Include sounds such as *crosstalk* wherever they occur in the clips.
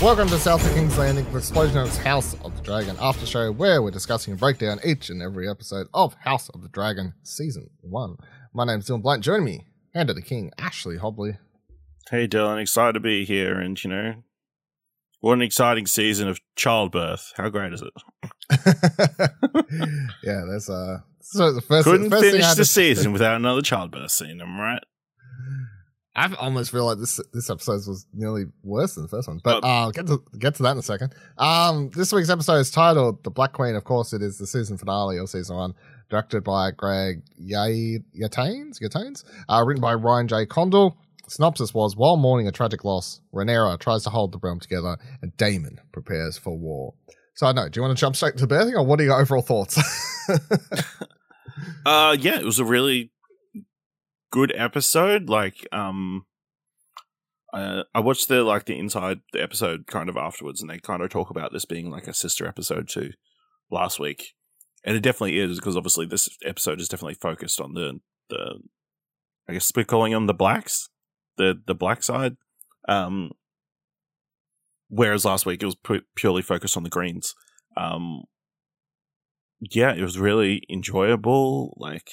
Welcome to South of King's Landing, the Explosion House of the Dragon after show, where we're discussing and break down each and every episode of House of the Dragon Season 1. My name's Dylan Blunt. Joining me, Hand of the King, Ashley Hobley. Hey Dylan, excited to be here and you know what an exciting season of childbirth. How great is it? *laughs* yeah, that's uh so the first Couldn't first finish the season without another childbirth scene, am right? I almost feel like this this episode was nearly worse than the first one, but Oh. uh, I'll get to get to that in a second. Um, this week's episode is titled "The Black Queen." Of course, it is the season finale of season one, directed by Greg Yaitanes, Yaitanes, uh, written by Ryan J. Synopsis was: While mourning a tragic loss, Rhaenyra tries to hold the realm together, and Daemon prepares for war. So I know. Do you want to jump straight to the birthing, or what are your overall thoughts? *laughs* Uh yeah, it was a really good episode. Like, um uh, I watched the like the inside the episode kind of afterwards, and they kind of talk about this being like a sister episode to last week, and it definitely is because obviously this episode is definitely focused on the the I guess we're calling them the blacks, the the black side, um, whereas last week it was pu- purely focused on the greens. Um, yeah, it was really enjoyable. Like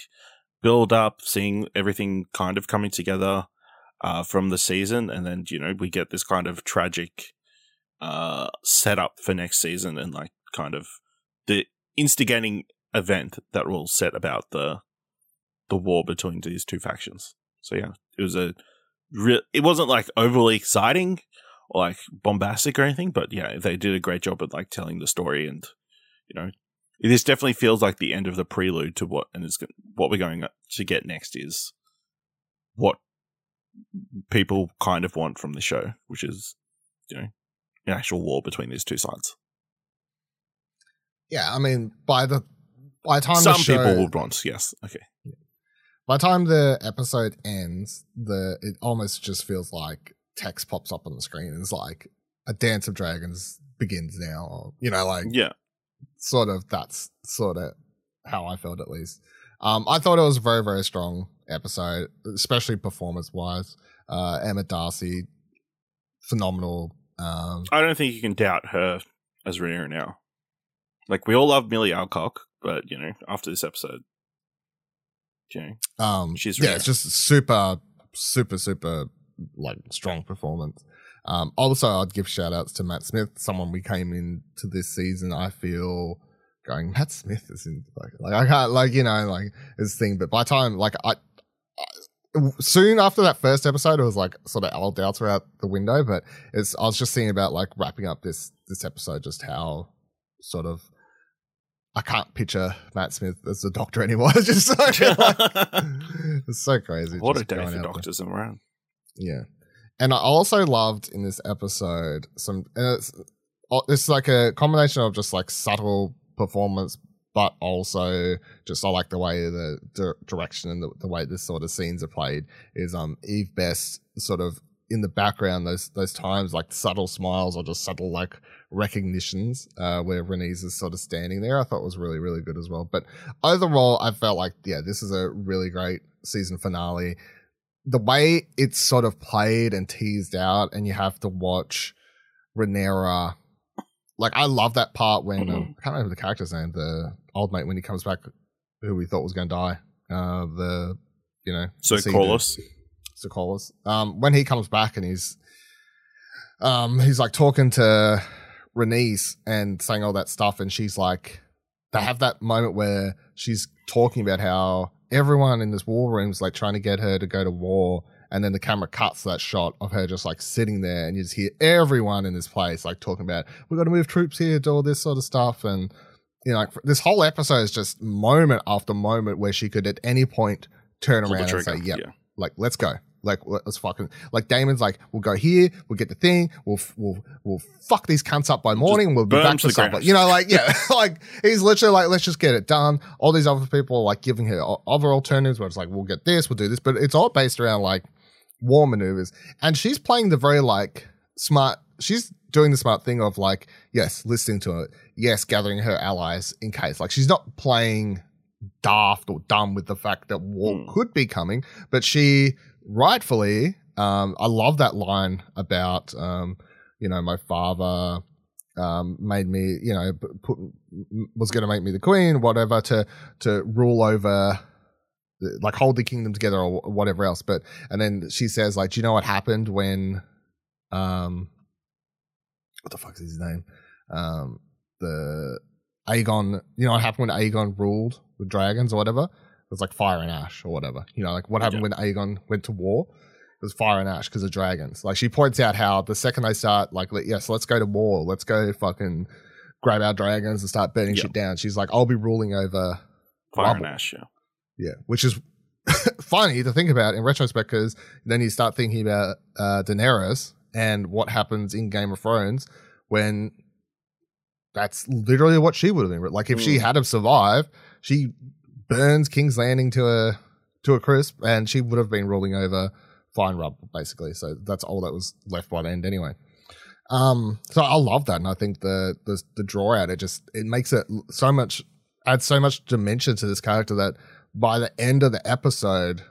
build up, seeing everything kind of coming together uh, from the season, and then you know we get this kind of tragic uh, setup for next season, and like kind of the instigating event that will set about the the war between these two factions. So yeah, it was a re- it wasn't like overly exciting or like bombastic or anything, but yeah, they did a great job at like telling the story, and you know, this definitely feels like the end of the prelude to what and is what we're going to get next is what people kind of want from the show, which is you know an actual war between these two sides. yeah, I mean, by the by the time Some the show, people would want, yes, okay, By the time the episode ends, the it almost just feels like text pops up on the screen. and It's like a Dance of Dragons begins now, or you know, like yeah, sort of that's sort of how I felt at least. Um, I thought it was a very very strong episode, especially performance wise. Uh, Emma Darcy, phenomenal. Um, I don't think you can doubt her as Rhaenyra now. Like we all love Millie Alcock, but you know after this episode, know, Um, She's yeah, it's just super, super, super like strong performance. Um, also, I'd give shout outs to Matt Smith, someone we came into this season. I feel going Matt Smith is in like, like I can't like you know like this thing, but by the time like I, I soon after that first episode, it was like sort of all doubts were out the window. But it's I was just thinking about like wrapping up this this episode, just how sort of. I can't picture Matt Smith as a doctor anymore. *laughs* It's just so like, *laughs* it's so crazy. what a day for there. doctors and around. Yeah, and I also loved in this episode some. And it's oh, it's like a combination of just like subtle performance, but also just I like the way the di- direction and the, the way this sort of scenes are played. Is um Eve Best sort of in the background those those times like subtle smiles or just subtle like recognitions uh where Rhaenys is sort of standing there. I thought was really really good as well. But overall, I felt like yeah, this is a really great season finale the way it's sort of played and teased out, and you have to watch Rhaenyra. Like I love that part when um, I can't remember the character's name, the old mate when he comes back, who we thought was going to die. Uh, the you know, So the sea Corlys, dude, Sir Corlys. Um, when he comes back and he's, um, he's like talking to Rhaenys and saying all that stuff, and she's like, they have that moment where she's talking about how everyone in this war room is like trying to get her to go to war. And then the camera cuts that shot of her just like sitting there, and you just hear everyone in this place like talking about, we've got to move troops here, do all this sort of stuff. And, you know, like this whole episode is just moment after moment where she could at any point turn pull around and say, yep, Yeah. like let's go like let's fucking like Daemon's like we'll go here we'll get the thing we'll we'll we'll fuck these cunts up by morning and we'll be back to for supper. you know like *laughs* yeah *laughs* like he's literally like let's just get it done. All these other people are like giving her other alternatives where it's like we'll get this we'll do this. But it's all based around like war maneuvers. And she's playing the very like smart she's doing the smart thing of like, yes, listening to it, yes, gathering her allies in case. Like she's not playing daft or dumb with the fact that war Mm. could be coming, but she rightfully, um, I love that line about, um, you know, my father um, made me, you know, put, was going to make me the queen, whatever, to to rule over, like hold the kingdom together or whatever else. But and then she says, like, do you know what happened when, um, what the fuck is his name? Um, the Aegon, you know what happened when Aegon ruled with dragons or whatever? It was like fire and ash or whatever. You know, like what happened when Aegon went to war? It was fire and ash because of dragons. Like she points out how the second they start, like, yes, let's go to war. Let's go fucking grab our dragons and start burning Yeah. shit down. She's like, I'll be ruling over Fire rubble. and ash. Yeah. yeah, which is *laughs* funny to think about in retrospect because then you start thinking about uh, Daenerys and what happens in Game of Thrones when that's literally what she would have been. Like if she Mm. had have survived, she burns King's Landing to a to a crisp, and she would have been ruling over fine rubble basically. So that's all that was left by the end anyway. Um, so I love that, and I think the the the draw out it just it makes it so much adds so much dimension to this character that by the end of the episode,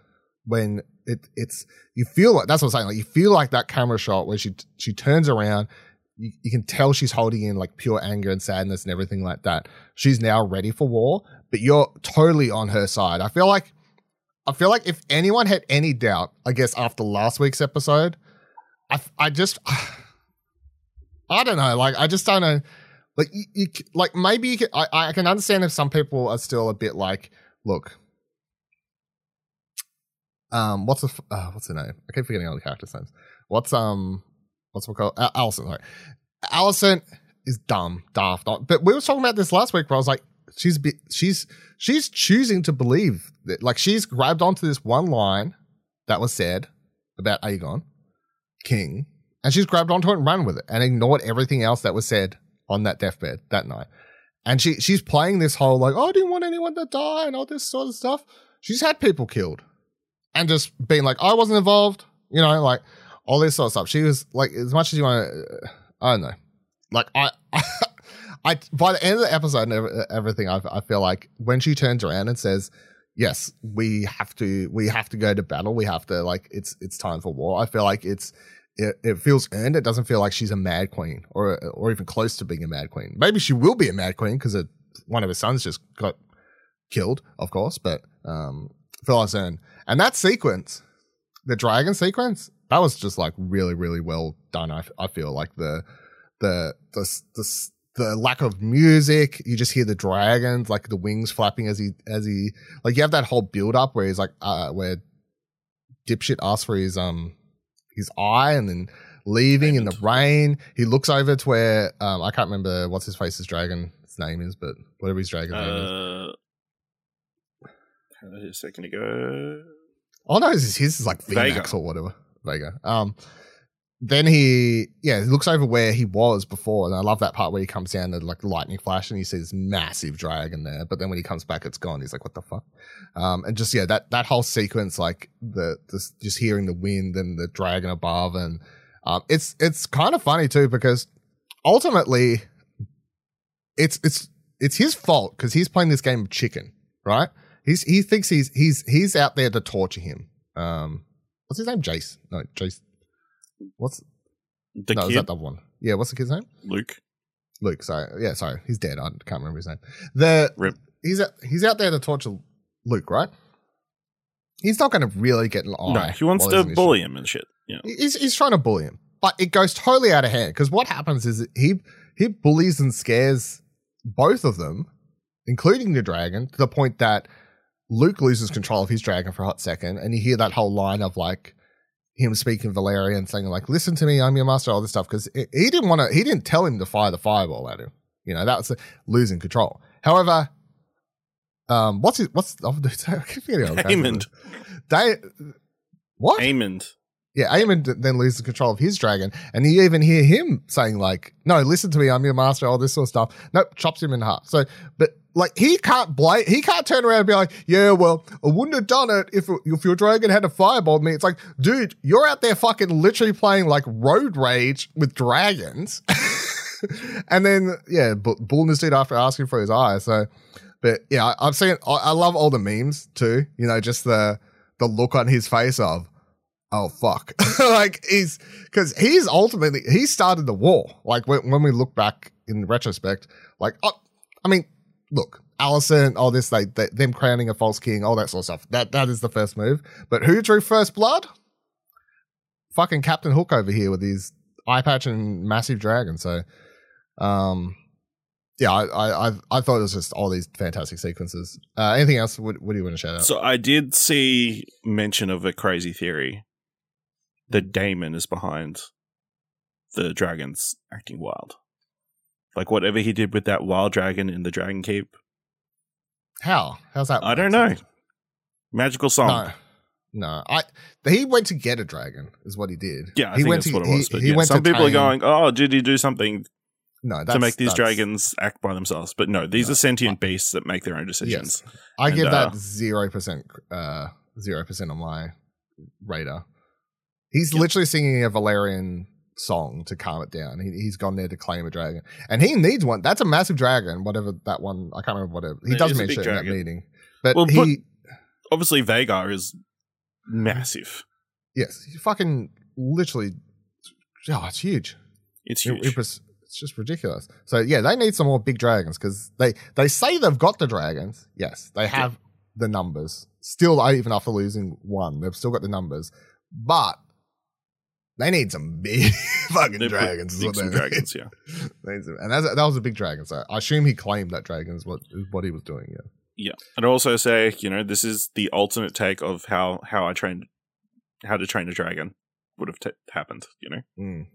when it it's you feel like that's what I'm saying, like you feel like that camera shot where she she turns around, you, you can tell she's holding in like pure anger and sadness and everything like that. She's now ready for war, but you're totally on her side. I feel like I feel like if anyone had any doubt, I guess after last week's episode, I I just *sighs* I don't know, like I just don't know. Like you, you like maybe you can, I I can understand if some people are still a bit like, look, um, what's the uh, what's the name? I keep forgetting all the characters' names. What's um, what's it called? Uh, Alicent. Sorry, Alicent is dumb, daft. But we were talking about this last week, where I was like, she's be- she's she's choosing to believe that, like, she's grabbed onto this one line that was said about Aegon King, and she's grabbed onto it and run with it, and ignored everything else that was said on that deathbed that night. And she she's playing this whole like, oh, I didn't want anyone to die and all this sort of stuff. She's had people killed, and just being like, I wasn't involved, you know, like all this sort of stuff. She was like, as much as you want to, I don't know, like I. *laughs* I by the end of the episode and everything, I, I feel like when she turns around and says, "Yes, we have to, we have to go to battle. We have to like, it's it's time for war." I feel like it's it, it feels earned. It doesn't feel like she's a mad queen or or even close to being a mad queen. Maybe she will be a mad queen because one of her sons just got killed, of course. But um, feels earned, and that sequence, the dragon sequence, that was just like really really well done. I I feel like the the the the the lack of music you just hear the dragons like the wings flapping as he as he like you have that whole build up where he's like uh where dipshit asks for his um his eye and then leaving in the rain he looks over to where um i can't remember what's his face's dragon's name is but whatever his dragon's name is Uh, a second ago. Oh no, his, his is like Vhagar. VMAX or whatever. Vhagar. Um, then he, yeah, he looks over where he was before, and I love that part where he comes down to like lightning flash, and he sees massive dragon there. But then when he comes back, it's gone. He's like, "What the fuck?" Um, and just yeah, that that whole sequence, like the, the just hearing the wind and the dragon above, and um, it's it's kind of funny too because ultimately, it's it's it's his fault because he's playing this game of chicken, right? He's he thinks he's he's he's out there to torture him. Um, what's his name? Jace? No, Jace. What's The no? Is that the one? Yeah. What's the kid's name? Luke. Luke. Sorry. Yeah. Sorry. He's dead. I can't remember his name. The Rip. he's out, he's out there to torture Luke, right? He's not going to really get an eye. no, he wants to he's in his bully him and shit. Yeah. He's he's trying to bully him, but it goes totally out of hand because what happens is he he bullies and scares both of them, including the dragon, to the point that Luke loses control of his dragon for a hot second, and you hear that whole line of like him speaking Valyrian, saying like, "Listen to me, I'm your master," all this stuff because he didn't want to. He didn't tell him to fire the fireball at him. You know that was losing control. However, um, what's his what's oh, *laughs* I keep forgetting all the characters. Aemond. They what? Aemond. Yeah, Aemond then loses control of his dragon, and you even hear him saying like, "No, listen to me, I'm your master," all this sort of stuff. Nope, chops him in half. So, but like he can't blame, he can't turn around and be like, "Yeah, well, I wouldn't have done it if if your dragon had a fireball me." It's like, dude, you're out there fucking literally playing like road rage with dragons, *laughs* and then yeah, but Bull dude after asking for his eye. So, but yeah, I've seen. I love all the memes too. You know, just the the look on his face of oh fuck. *laughs* Like he's because he's ultimately he started the war. Like when, when we look back in retrospect like oh, i mean look alicent all this like they, them crowning a false king all that sort of stuff. That that is the first move. But who drew first blood? Fucking captain hook over here with his eye patch and massive dragon. So um yeah, I, I I thought it was just all these fantastic sequences. Uh, anything else? What, what do you want to shout out? So I did see mention of a crazy theory that Daemon is behind the dragons acting wild. Like whatever he did with that wild dragon in the Dragon Keep. How? How's that? I don't know. Magical song. No. No, I he went to get a dragon is what he did. Yeah, I he went that's to, what it was. But he, yeah, went some people tame. are going, "Oh, did he do something no, to make these dragons act by themselves?" But no, these no, are sentient beasts that make their own decisions. Yes. I and, give that uh, zero percent, uh, zero percent on my radar. He's yep. literally singing a Valyrian song to calm it down. He, has gone there to claim a dragon, and he needs one. That's a massive dragon, whatever that one. I can't remember whatever. He does mention it in that meeting, but well, he obviously Vhagar is massive. Yes, he fucking literally. Oh, it's huge. It's huge. It, it was, it's just ridiculous. So yeah, they need some more big dragons because they they say they've got the dragons. Yes, they have yeah. the numbers. Still, even after losing one, they've still got the numbers. But they need some big *laughs* fucking they dragons. Big some dragons, yeah. *laughs* and that was a big dragon. So I assume he claimed that dragon is what what he was doing. Yeah. Yeah, and also say you know this is the alternate take of how how I trained how to train a dragon would have t- happened. You know, mm.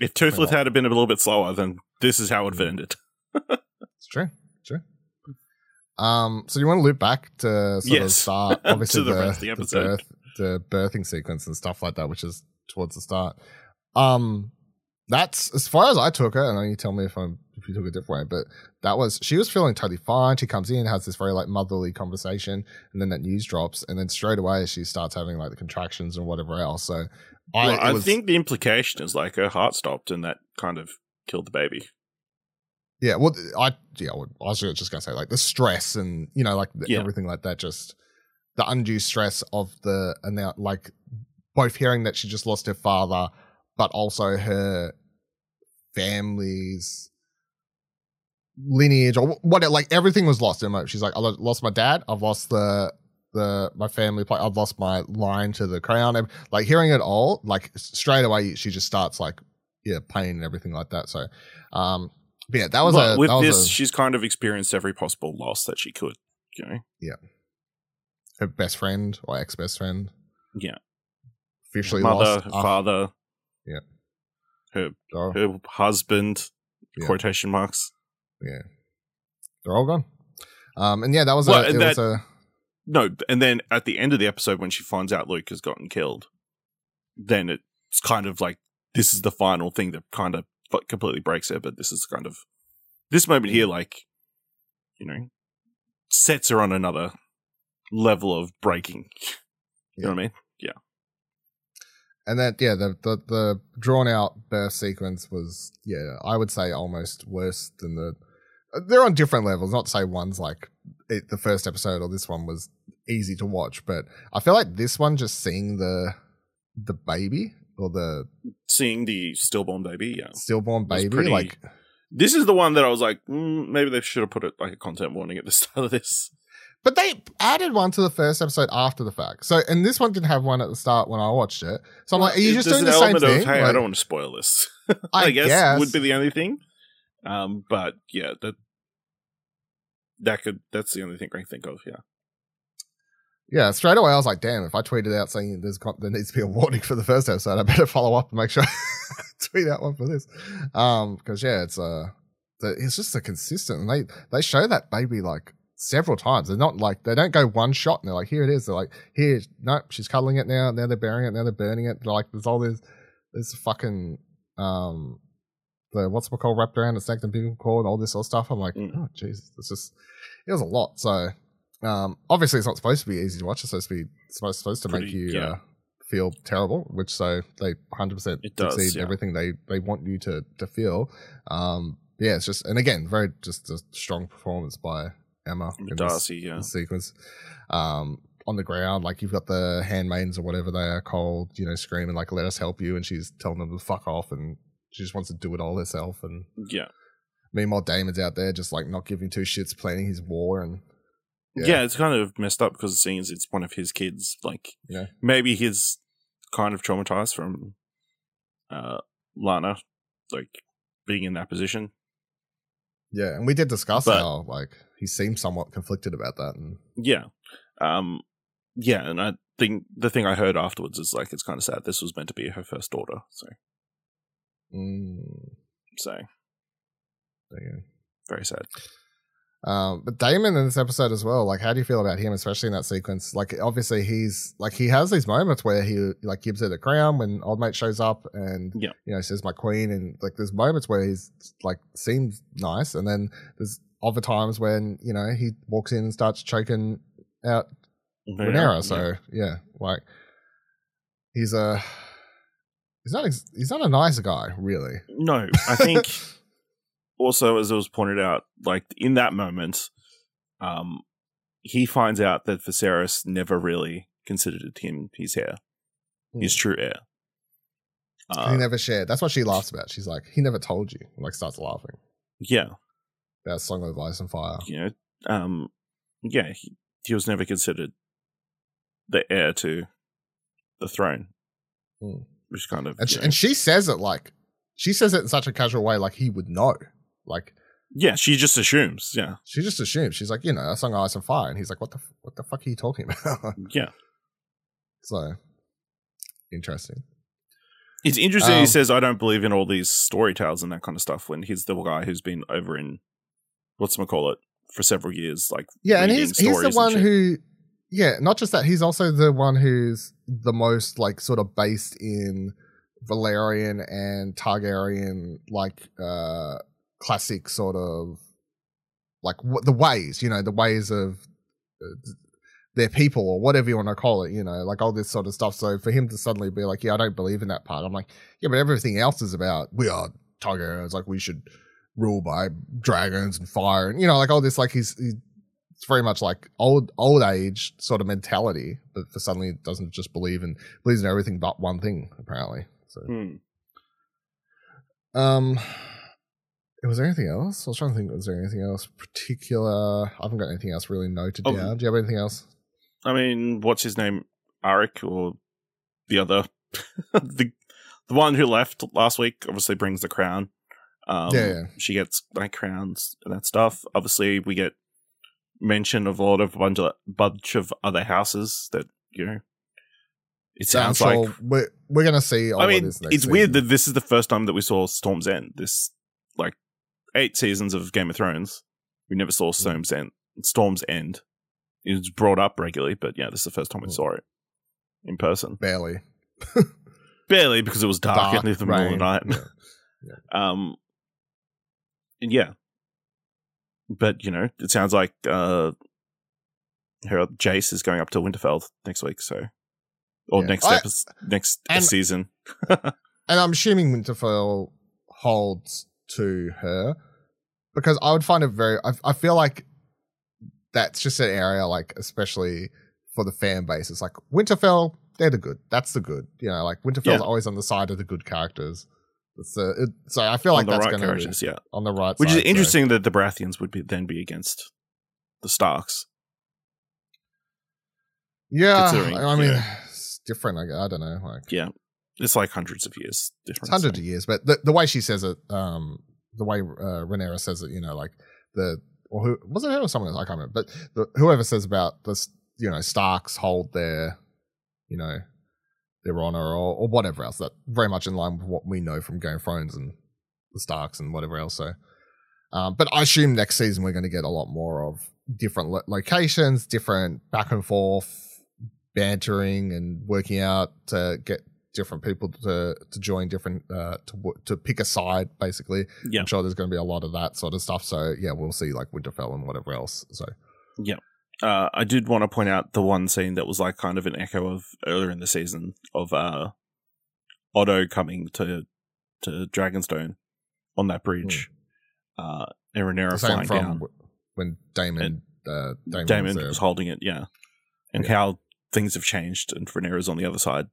if Toothless had been a little bit slower, then this is how it would have ended. *laughs* it's true. True. Um, so you want to loop back to sort yes. of start obviously the, the, the, episode. the, birth, the birthing sequence and stuff like that, which is towards the start. Um, that's as far as I took it. I know you tell me if I'm if you took it different way, but that was she was feeling totally fine. She comes in, has this very like motherly conversation, and then that news drops, and then straight away she starts having like the contractions and whatever else. So I, well, I was, think the implication is like her heart stopped, and that kind of killed the baby. Yeah, well, I yeah, I was just gonna say like the stress and you know like yeah. everything like that, just the undue stress of the and now like both hearing that she just lost her father, but also her family's lineage or what like everything was lost in her she's like i lost my dad i've lost the the my family play i've lost my line to the crown. And like hearing it all like straight away she just starts like yeah pain and everything like that so um yeah that was well, a with was this a, she's kind of experienced every possible loss that she could you know? Yeah. Her best friend or ex-best friend. Yeah officially mother, lost. father, yeah, her her husband, yeah. quotation marks. Yeah, they're all gone. Um, and yeah, that was well, a, it that, was a no. And then at the end of the episode, when she finds out Luke has gotten killed, then it's kind of like this is the final thing that kind of completely breaks her. But this is kind of this moment here, like you know, sets her on another level of breaking. You yeah. know what I mean? And that yeah the, the the drawn out birth sequence was yeah i would say almost worse than the they're on different levels not to say one's like it, the first episode or this one was easy to watch but i feel like this one just seeing the the baby or the seeing the stillborn baby yeah. stillborn baby pretty, like this is the one that i was like mm, maybe they should have put it like a content warning at the start of this but they added one to the first episode after the fact. So, and this one didn't have one at the start when I watched it. So I'm well, like, are you just doing the same thing? Of, hey, like, I don't want to spoil this. *laughs* I, I guess, guess, would be the only thing. Um, but yeah, that that could that's the only thing I can think of. Yeah. Yeah, straight away I was like, damn, if I tweeted out saying there's there needs to be a warning for the first episode, I better *laughs* follow up and make sure I *laughs* tweet out one for this. Um, because yeah, it's uh it's just a consistent and they they show that baby like several times. They're not like they don't go one shot and they're like, here it is. They're like, here, nope, she's cuddling it now. Now they're burying it. Now they're burning it. They're like, there's all this, this fucking um, the what's it called wrapped around the snake and people called and all this sort of stuff. I'm like, Mm. oh Jesus, it's just it was a lot. So um, obviously it's not supposed to be easy to watch. It's supposed to be it's supposed supposed to make you yeah. uh, feel terrible, which so they 100 percent It does, succeed yeah. everything they they want you to to feel. Um, yeah, it's just and again very just a strong performance by Emma in this, Darcy, yeah. this sequence. Um, on the ground, like you've got the handmaidens or whatever they are called, you know, screaming like "Let us help you," and she's telling them to fuck off, and she just wants to do it all herself. And Yeah. meanwhile, Daemon's out there just like not giving two shits, planning his war, and yeah. Yeah. it's kind of messed up because it seems it's one of his kids. Like, Yeah. maybe he's kind of traumatized from uh, Laena, like being in that position. Yeah, and we did discuss But- how like he seemed somewhat conflicted about that, and Yeah. Um, yeah, and I think the thing I heard afterwards is like it's kind of sad. This was meant to be her first daughter, so mm, so there you go. very sad. Um, but Daemon in this episode as well, like, how do you feel about him, especially in that sequence? Like, obviously, he's like he has these moments where he like gives her the crown when old mate shows up and Yeah. you know says my queen, and like there's moments where he's like seems nice, and then there's other times when you know he walks in and starts choking out Rhaenyra. So yeah, like he's a he's not he's not a nice guy, really. No, I think *laughs* also as it was pointed out, like in that moment, um, he finds out that Viserys never really considered him his heir, his true heir. he Uh, never shared. That's what she laughs about. She's like, he never told you. And, like starts laughing. yeah, That song of ice and fire. you know, um, yeah, he, he was never considered the heir to the throne, Hmm. which kind of And she, and she says it like she says it in such a casual way, like he would know. Like yeah, she just assumes, yeah, she just assumes she's like, you know, a song of ice and fire, and he's like, what the what the fuck are you talking *laughs* about? yeah. so interesting. It's interesting. he Um, says, "I don't believe in all these story tales and that kind of stuff." When he's the guy who's been over in what's call it for several years, like Yeah, and he's he's the one who yeah, not just that, he's also the one who's the most like sort of based in Valyrian and Targaryen like uh classic sort of like w- the ways, you know, the ways of uh, their people or whatever you want to call it, you know, like all this sort of stuff. So for him to suddenly be like, yeah, I don't believe in that part. I'm like, yeah, but everything else is about we are Targaryens, like we should rule by dragons and fire and you know, like all this like he's, he's it's very much like old old age sort of mentality, but for suddenly doesn't just believe in believes in everything but one thing, apparently. So Hmm. um was there anything else? I was trying to think was there anything else particular I haven't got anything else really noted Oh. down. Do you have anything else? I mean, what's his name, Arik, or the other, *laughs* the the one who left last week? Obviously, brings the crown. Um, Yeah, yeah. she gets like crowns and that stuff. Obviously, we get mention of a lot of bunch of bunch of other houses that you know. It sounds Yeah, like we're we're gonna see all I mean, this next it's weird season. that this is the first time that we saw Storm's End. This, like, eight seasons of Game of Thrones, we never saw Storm's End. Storm's End. It was brought up regularly, but yeah, this is the first time we Mm. saw it in person. barely. *laughs* Barely because it was dark, Dark, in the middle of the rain, night. yeah. *laughs* Um, and yeah, but you know, it sounds like uh, her Jace is going up to Winterfell next week, so or Yeah. next I- episode, next and- season. *laughs* And I'm assuming Winterfell holds to her because I would find it very. I, I feel like that's just an area, like especially for the fan base. It's like Winterfell, they're the good. That's the good. You know, like Winterfell's Yeah. always on the side of the good characters. It's uh it, so I feel like on the that's right going to be yeah. on the right Which side. is so- interesting that the Baratheons would be then be against the Starks. Yeah, I mean, yeah. it's different. I, I don't know. Like Yeah, it's like hundreds of years difference. hundreds of years, but the, the way she says it, um, the way uh, Rhaenyra says it, you know, like the or who was it her or someone else? I can't remember, but the, whoever says about this, you know, Starks hold their, you know, their honor or, or whatever else. That very much in line with what we know from Game of Thrones and the Starks and whatever else. So, um, but I assume next season we're going to get a lot more of different lo- locations, different back and forth bantering and working out to get different people to to join different uh to to pick a side basically. Yeah. I'm sure there's going to be a lot of that sort of stuff. So yeah, we'll see like Winterfell and whatever else. So yeah. Uh, I did want to point out the one scene that was like kind of an echo of earlier in the season of uh, Otto coming to to Dragonstone on that bridge, uh, and Rhaenyra flying from down. w- when Daemon uh Daemon, Daemon was was holding it, yeah, and Yeah. how things have changed, and Rhaenyra's on the other side,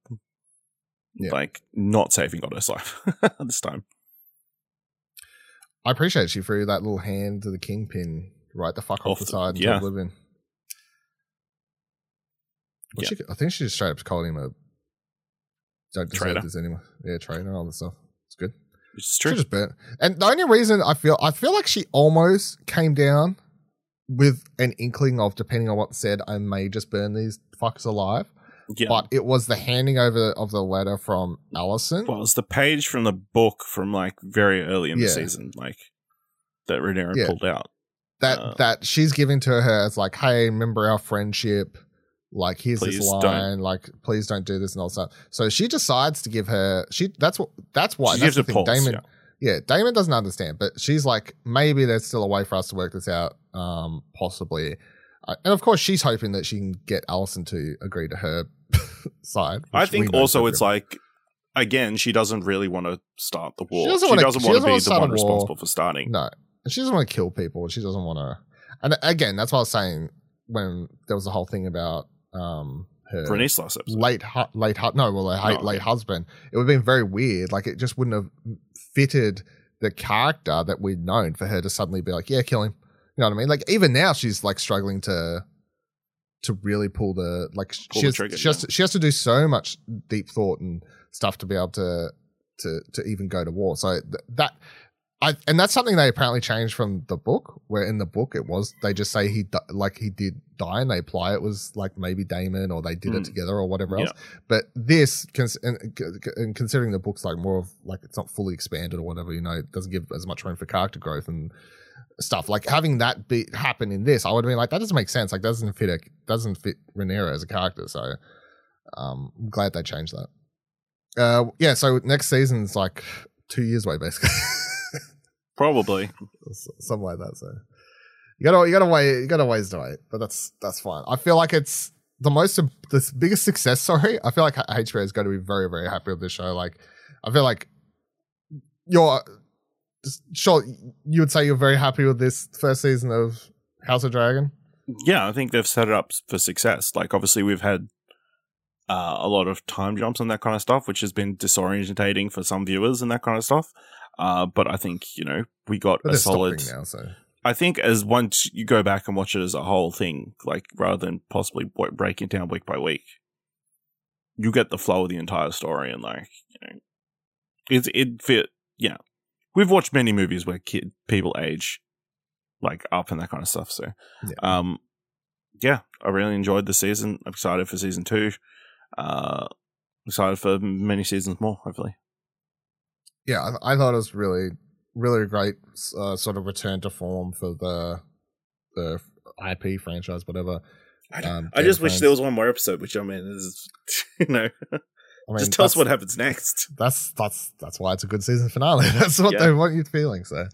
Yeah. like not saving Otto's life *laughs* this time. I appreciate she threw that little hand to the kingpin right the fuck off, Off the the- side into yeah. oblivion. Yeah. she- I think she just straight up called him a don't deserve Traitor. this anymore. Yeah, traitor, all that stuff. It's good. Which is She true. just burnt. And the only reason I feel I feel like she almost came down with an inkling of depending on what's said, I may just burn these fuckers alive. Yeah. But it was the handing over of the letter from Alicent. well, it's the page from the book from like very early in Yeah. the season, like that Rhaenyra Yeah. pulled out. that Uh, that she's giving to her as like, hey, remember our friendship? Like, here's this don't. line. Like, please don't do this and all that. So she decides to give her. She that's what that's why She that's gives the it thing. pulse, Daemon, yeah. Daemon doesn't understand, but she's like, maybe there's still a way for us to work this out. Um, possibly, and of course, she's hoping that she can get Alicent to agree to her *laughs* side. I think also it's like again, she doesn't really want to start the war. She doesn't doesn't to be wanna the one responsible for starting. No, and she doesn't want to kill people. She doesn't want to. And again, that's what I was saying when there was a whole thing about um her Bernice last episode. late hu- late hu- no, well, her No, late okay. husband. It would have been very weird. Like it just wouldn't have fitted the character that we'd known for her to suddenly be like, yeah, kill him. You know what I mean? Like even now, she's like struggling to to really pull the like Pull she the has, trigger, she, has to, she has to do so much deep thought and stuff to be able to to to even go to war. So th- that I and that's something they apparently changed from the book. Where in the book it was they just say he di- like he did die and they apply it was like maybe Daemon or they did it Mm. together or whatever else. Yeah. But this, cons- and, and considering the book's like more of like it's not fully expanded or whatever, you know, it doesn't give as much room for character growth and stuff. Like having that be happen in this, I would have been like, that doesn't make sense. Like doesn't fit a doesn't fit Rhaenyra as a character. So um, I'm glad they changed that. Uh, yeah. So next season's like two years away, basically. *laughs* Probably. something like that. So you gotta you gotta wait you gotta ways to wait, but that's that's fine. I feel like it's the most the biggest success Sorry, I feel like HBO is going to be very very happy with this show. Like I feel like you're sure you would say you're very happy with this first season of House of Dragon. Yeah, I think they've set it up for success. Like obviously we've had uh, a lot of time jumps and that kind of stuff, which has been disorientating for some viewers and that kind of stuff. Uh, but I think you know we got But a solid. now, so I think as once you go back and watch it as a whole thing, like rather than possibly breaking it down week by week, you get the flow of the entire story and like you know, it it fit. Yeah, we've watched many movies where kid people age like up and that kind of stuff. So, Yeah. um, yeah, I really enjoyed the season. I'm excited for season two. Uh, excited for many seasons more. Hopefully, yeah, I, I thought it was really really great uh, sort of return to form for the the IP franchise, whatever. Um, I just wish there was one more episode. Which I mean is, *laughs* you know, I mean, just tell us what happens next. *laughs* that's that's that's why it's a good season finale. *laughs* That's what Yeah. they want you feeling. So,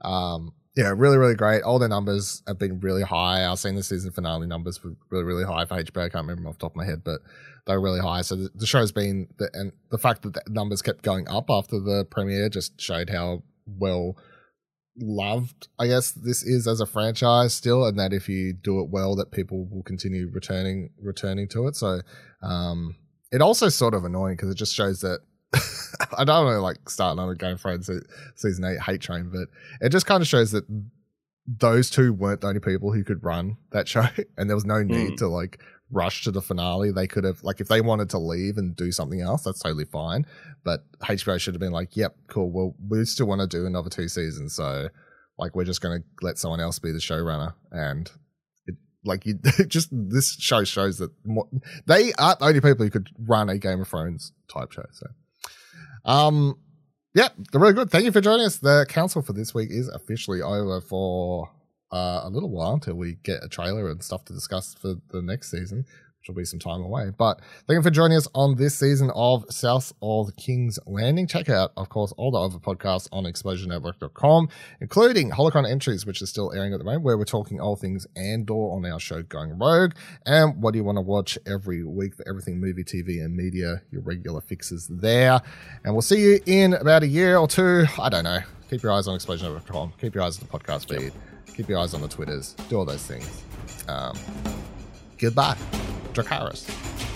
um, yeah, really, really great. All their numbers have been really high. I've seen the season finale numbers were really, really high for HBO. I can't remember off the top of my head, but they're really high. So the, the show's been, the, and the fact that the numbers kept going up after the premiere just showed how well loved, I guess, this is as a franchise still, and that if you do it well, that people will continue returning, returning to it. So, um, it also sort of annoying because it just shows that *laughs* I don't want to like start another Game of Thrones season eight hate train, but it just kind of shows that those two weren't the only people who could run that show, *laughs* and there was no need Mm. to like rush to the finale. They could have like if they wanted to leave and do something else, that's totally fine. But HBO should have been like, "Yep, cool. Well, we still want to do another two seasons, so like we're just going to let someone else be the showrunner." And like you, *laughs* just this show shows that mo- they aren't the only people who could run a Game of Thrones type show. So, um, yeah, they're really good. Thank you for joining us. The council for this week is officially over for uh, a little while until we get a trailer and stuff to discuss for the next season will be some time away. But thank you for joining us on this season of South of King's Landing. Check out, of course, all the other podcasts on ExplosionNetwork.com, including Holocron Entries, which is still airing at the moment, where we're talking all things Andor on our show Going Rogue. And what do you want to watch every week for everything movie, TV, and media? Your regular fixes there. And we'll see you in about a year or two. I don't know. Keep your eyes on ExplosionNetwork.com. Keep your eyes on the podcast feed. Keep your eyes on the Twitters. Do all those things. Um, Goodbye. Dracarys.